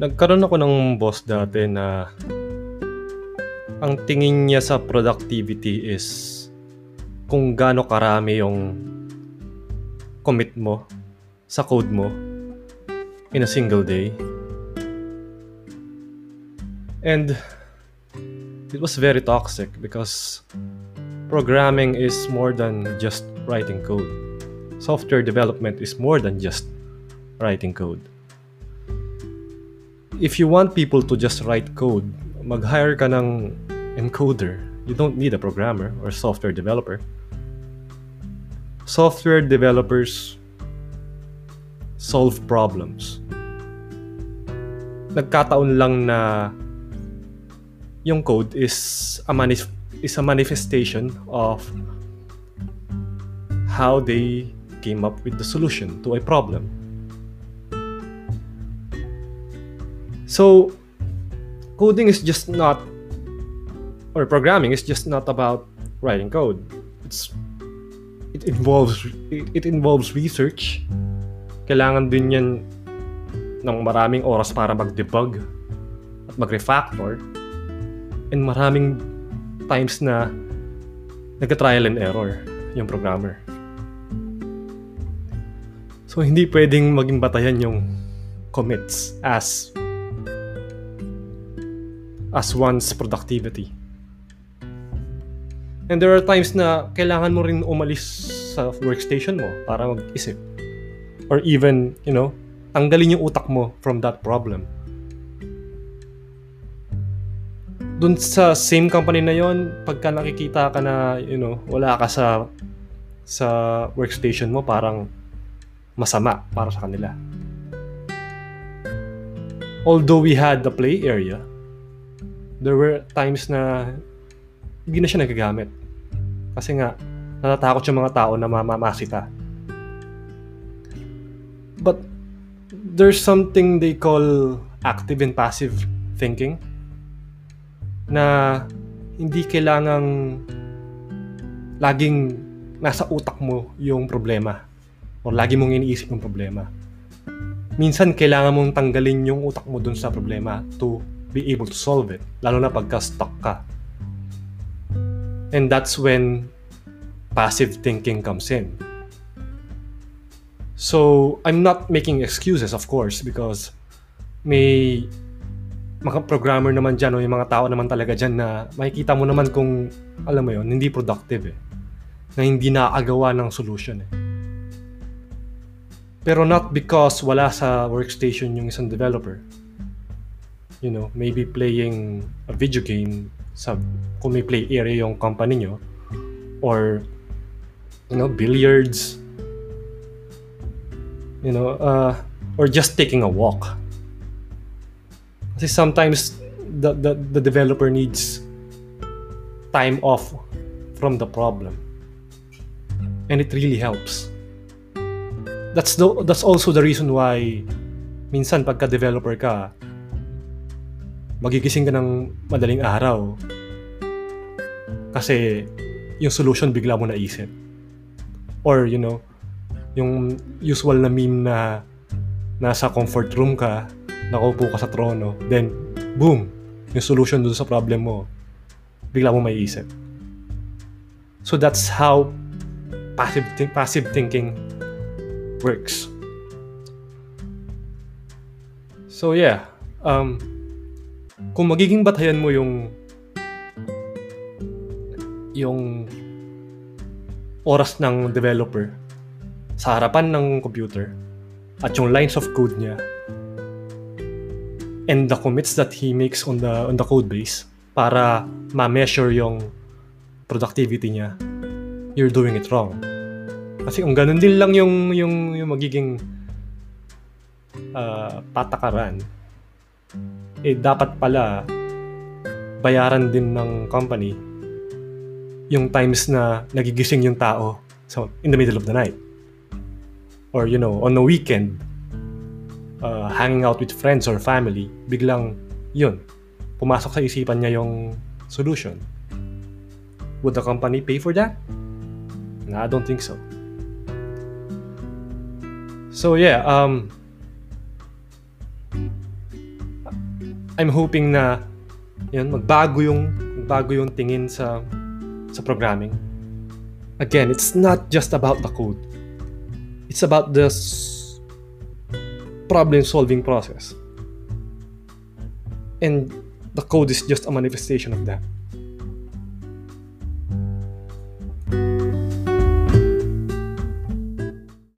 Nagkaroon ako ng boss dati na ang tingin niya sa productivity is kung gaano karami yung commit mo sa code mo in a single day. And it was very toxic because programming is more than just writing code. Software development is more than just writing code. If you want people to just write code, mag-hire ka ng encoder. You don't need a programmer or software developer. Software developers solve problems. Nagkataon lang na yung code is a manif- is a manifestation of how they came up with the solution to a problem. So, coding is just not, or programming is just not about writing code. It's it involves it, it involves research. Kailangan din yan ng maraming oras para mag-debug at mag-refactor. And maraming times na nag-trial and error yung programmer. So, hindi pwedeng maging batayan yung commits as as one's productivity. And there are times na kailangan mo rin umalis sa workstation mo para mag-isip. Or even, you know, tanggalin yung utak mo from that problem. Doon sa same company na yon, pagka nakikita ka na, you know, wala ka sa sa workstation mo, parang masama para sa kanila. Although we had the play area, there were times na hindi na siya nagagamit. Kasi nga, natatakot yung mga tao na mamamasi ka. But there's something they call active and passive thinking na hindi kailangang laging nasa utak mo yung problema o lagi mong iniisip yung problema. Minsan, kailangan mong tanggalin yung utak mo dun sa problema to be able to solve it. Lalo na pagka stuck ka. And that's when passive thinking comes in. So, I'm not making excuses, of course, because may mga programmer naman dyan o yung mga tao naman talaga dyan na makikita mo naman kung, alam mo yon hindi productive eh. Na hindi nakagawa ng solution eh. Pero not because wala sa workstation yung isang developer. You know, maybe playing a video game sa kung may play area yung company nyo or you know billiards you know uh, or just taking a walk. Kasi sometimes the, the, the developer needs time off from the problem. And it really helps. That's the that's also the reason why minsan pagka developer ka magigising ka ng madaling araw kasi yung solution bigla mo naisip. Or, you know, yung usual na meme na nasa comfort room ka, nakaupo ka sa trono, then, boom, yung solution dun sa problem mo, bigla mo maiisip. So that's how passive, th- passive thinking works. So yeah, um, kung magiging batayan mo yung yung oras ng developer sa harapan ng computer at yung lines of code niya and the commits that he makes on the on the code base para ma-measure yung productivity niya you're doing it wrong. Kasi kung ganun din lang yung yung, yung magiging uh, patakaran eh dapat pala bayaran din ng company yung times na nagigising yung tao so in the middle of the night. Or you know on a weekend uh, hanging out with friends or family biglang yun pumasok sa isipan niya yung solution. Would the company pay for that? No, I don't think so. So yeah um I'm hoping na yun, magbago yung magbago yung tingin sa sa programming. Again, it's not just about the code. It's about the problem solving process. And the code is just a manifestation of that.